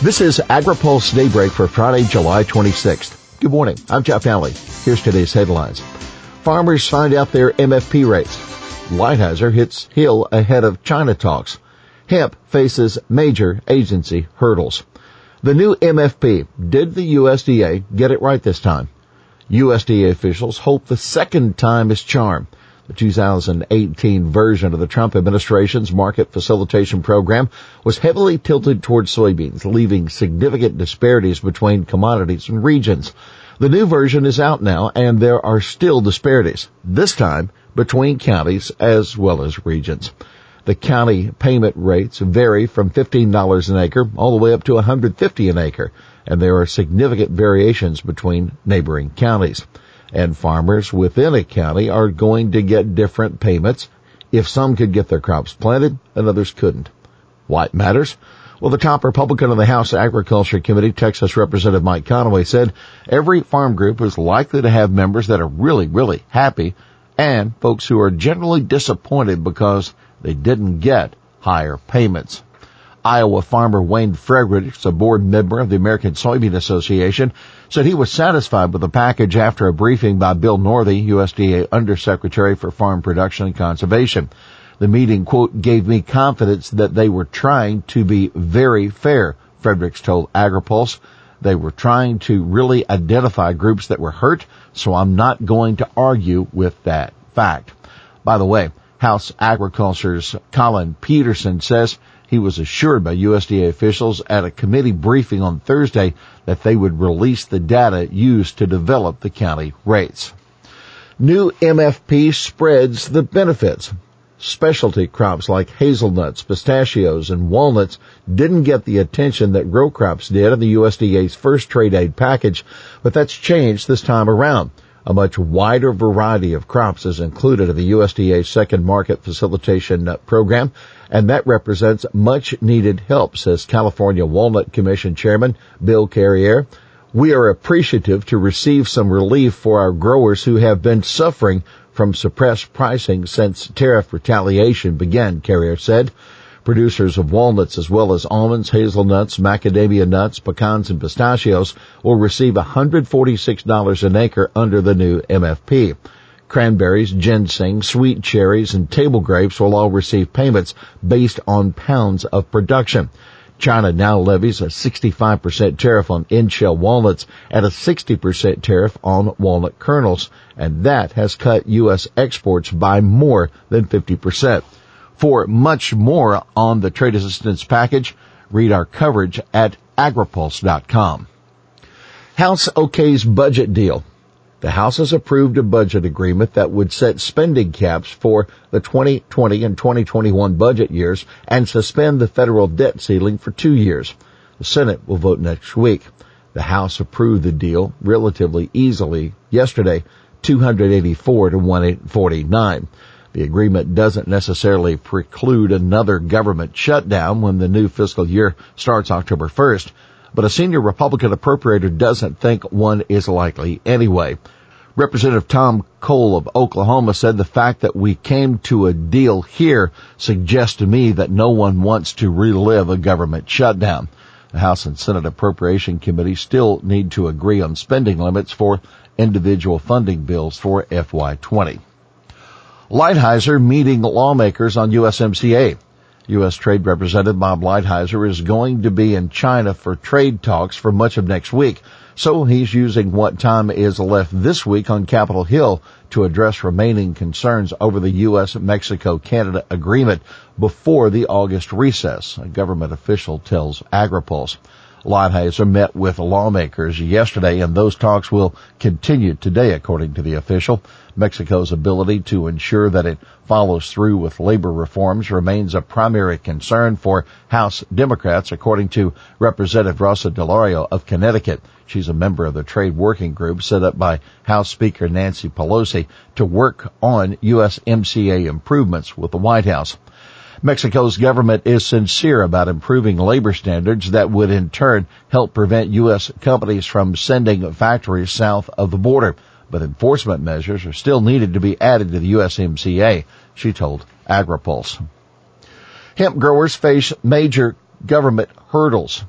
This is AgriPulse Daybreak for Friday, July 26th. Good morning. I'm Jeff Alley. Here's today's headlines. Farmers find out their MFP rates. Lighthizer hits Hill ahead of China talks. Hemp faces major agency hurdles. The new MFP. Did the USDA get it right this time? USDA officials hope the second time is charm. The 2018 version of the Trump administration's market facilitation program was heavily tilted towards soybeans, leaving significant disparities between commodities and regions. The new version is out now and there are still disparities, this time between counties as well as regions. The county payment rates vary from $15 an acre all the way up to 150 an acre, and there are significant variations between neighboring counties and farmers within a county are going to get different payments if some could get their crops planted and others couldn't. Why it matters? Well, the top Republican of the House Agriculture Committee, Texas Representative Mike Conaway said every farm group is likely to have members that are really, really happy and folks who are generally disappointed because they didn't get higher payments. Iowa farmer Wayne Fredericks, a board member of the American Soybean Association, said he was satisfied with the package after a briefing by Bill Northey, USDA Undersecretary for Farm Production and Conservation. The meeting, quote, gave me confidence that they were trying to be very fair, Fredericks told AgriPulse. They were trying to really identify groups that were hurt, so I'm not going to argue with that fact. By the way, House Agriculture's Collin Peterson says he was assured by USDA officials at a committee briefing on Thursday that they would release the data used to develop the county rates. New MFP spreads the benefits. Specialty crops like hazelnuts, pistachios, and walnuts didn't get the attention that row crops did in the USDA's first trade aid package, but that's changed this time around. A much wider variety of crops is included in the USDA's second market facilitation program, and that represents much needed help, says California Walnut Commission Chairman Bill Carrier. We are appreciative to receive some relief for our growers who have been suffering from suppressed pricing since tariff retaliation began, Carrier said. Producers of walnuts as well as almonds, hazelnuts, macadamia nuts, pecans, and pistachios will receive $146 an acre under the new MFP. Cranberries, ginseng, sweet cherries, and table grapes will all receive payments based on pounds of production. China now levies a 65% tariff on in-shell walnuts and a 60% tariff on walnut kernels, and that has cut U.S. exports by more than 50%. For much more on the trade assistance package, read our coverage at agripulse.com. House OK's budget deal. The House has approved a budget agreement that would set spending caps for the 2020 and 2021 budget years and suspend the federal debt ceiling for two years. The Senate will vote next week. The House approved the deal relatively easily yesterday, 284 to 149. The agreement doesn't necessarily preclude another government shutdown when the new fiscal year starts October 1st, but a senior Republican appropriator doesn't think one is likely anyway. Representative Tom Cole of Oklahoma said the fact that we came to a deal here suggests to me that no one wants to relive a government shutdown. The House and Senate Appropriation Committee still need to agree on spending limits for individual funding bills for FY20. Lighthizer meeting lawmakers on USMCA. U.S. Trade Representative Bob Lighthizer is going to be in China for trade talks for much of next week, so he's using what time is left this week on Capitol Hill to address remaining concerns over the U.S.-Mexico-Canada agreement before the August recess, a government official tells AgriPulse. Lighthizer met with lawmakers yesterday and those talks will continue today according to the official. Mexico's ability to ensure that it follows through with labor reforms remains a primary concern for House Democrats according to Representative Rosa DeLauro of Connecticut. She's a member of the trade working group set up by House Speaker Nancy Pelosi to work on USMCA improvements with the White House. Mexico's government is sincere about improving labor standards that would in turn help prevent U.S. companies from sending factories south of the border. But enforcement measures are still needed to be added to the USMCA, she told AgriPulse. Hemp growers face major government hurdles.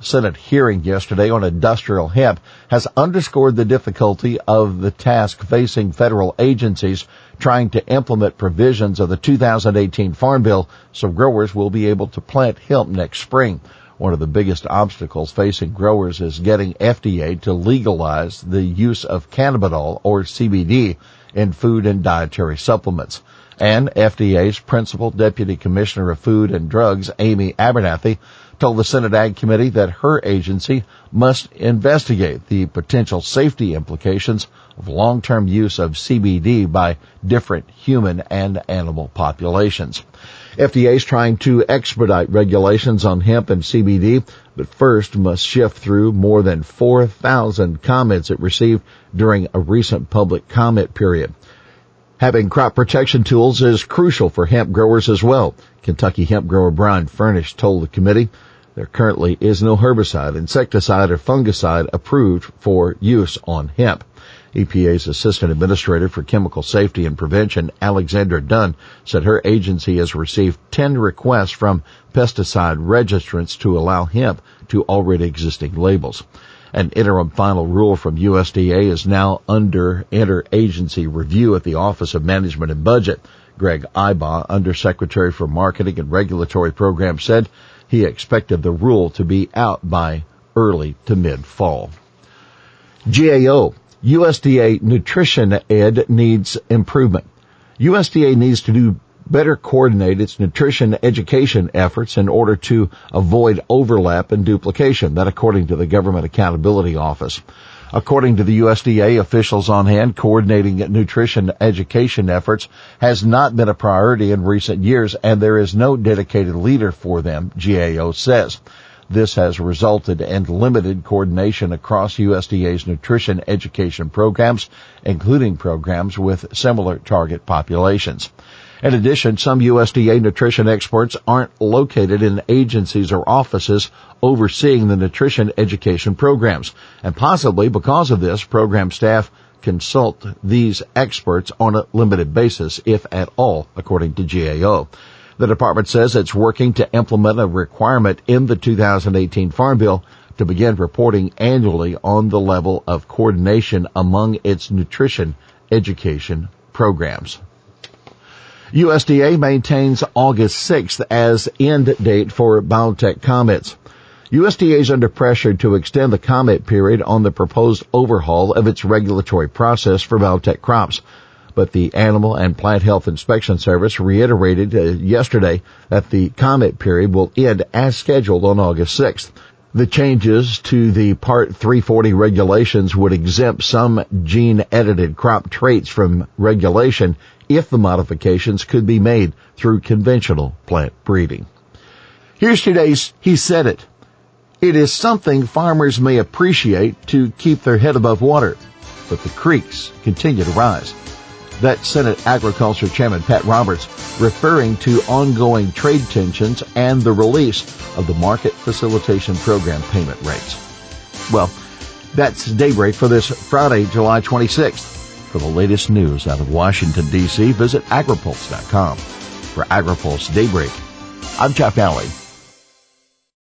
Senate hearing yesterday on industrial hemp has underscored the difficulty of the task facing federal agencies trying to implement provisions of the 2018 Farm Bill so growers will be able to plant hemp next spring. One of the biggest obstacles facing growers is getting FDA to legalize the use of cannabidiol or CBD in food and dietary supplements. And FDA's Principal Deputy Commissioner of Food and Drugs, Amy Abernethy, told the Senate Ag Committee that her agency must investigate the potential safety implications of long-term use of CBD by different human and animal populations. FDA is trying to expedite regulations on hemp and CBD, but first must shift through more than 4,000 comments it received during a recent public comment period. Having crop protection tools is crucial for hemp growers as well. Kentucky hemp grower Brian Furnish told the committee there currently is no herbicide, insecticide, or fungicide approved for use on hemp. EPA's Assistant Administrator for Chemical Safety and Prevention, Alexandra Dunn, said her agency has received 10 requests from pesticide registrants to allow hemp to already existing labels. An interim final rule from USDA is now under interagency review at the Office of Management and Budget. Greg Ibach, Undersecretary for Marketing and Regulatory Programs, said he expected the rule to be out by early to mid fall. GAO, USDA Nutrition Ed needs improvement. USDA needs to do better coordinate its nutrition education efforts in order to avoid overlap and duplication. That according to the Government Accountability Office. According to the USDA officials on hand, coordinating nutrition education efforts has not been a priority in recent years and there is no dedicated leader for them, GAO says. This has resulted in limited coordination across USDA's nutrition education programs, including programs with similar target populations. In addition, some USDA nutrition experts aren't located in agencies or offices overseeing the nutrition education programs. And possibly because of this, program staff consult these experts on a limited basis, if at all, according to GAO. The department says it's working to implement a requirement in the 2018 Farm Bill to begin reporting annually on the level of coordination among its nutrition education programs. USDA maintains August 6th as end date for biotech comments. USDA is under pressure to extend the comment period on the proposed overhaul of its regulatory process for biotech crops. But the Animal and Plant Health Inspection Service reiterated uh, yesterday that the comment period will end as scheduled on August 6th. The changes to the Part 340 regulations would exempt some gene edited crop traits from regulation if the modifications could be made through conventional plant breeding. Here's today's He Said It. It is something farmers may appreciate to keep their head above water, but the creeks continue to rise. That Senate Agriculture Chairman Pat Roberts referring to ongoing trade tensions and the release of the Market Facilitation Program payment rates. Well, that's daybreak for this Friday, July 26th. For the latest news out of Washington, D.C., visit agripulse.com. For AgriPulse Daybreak, I'm Jeff Alley.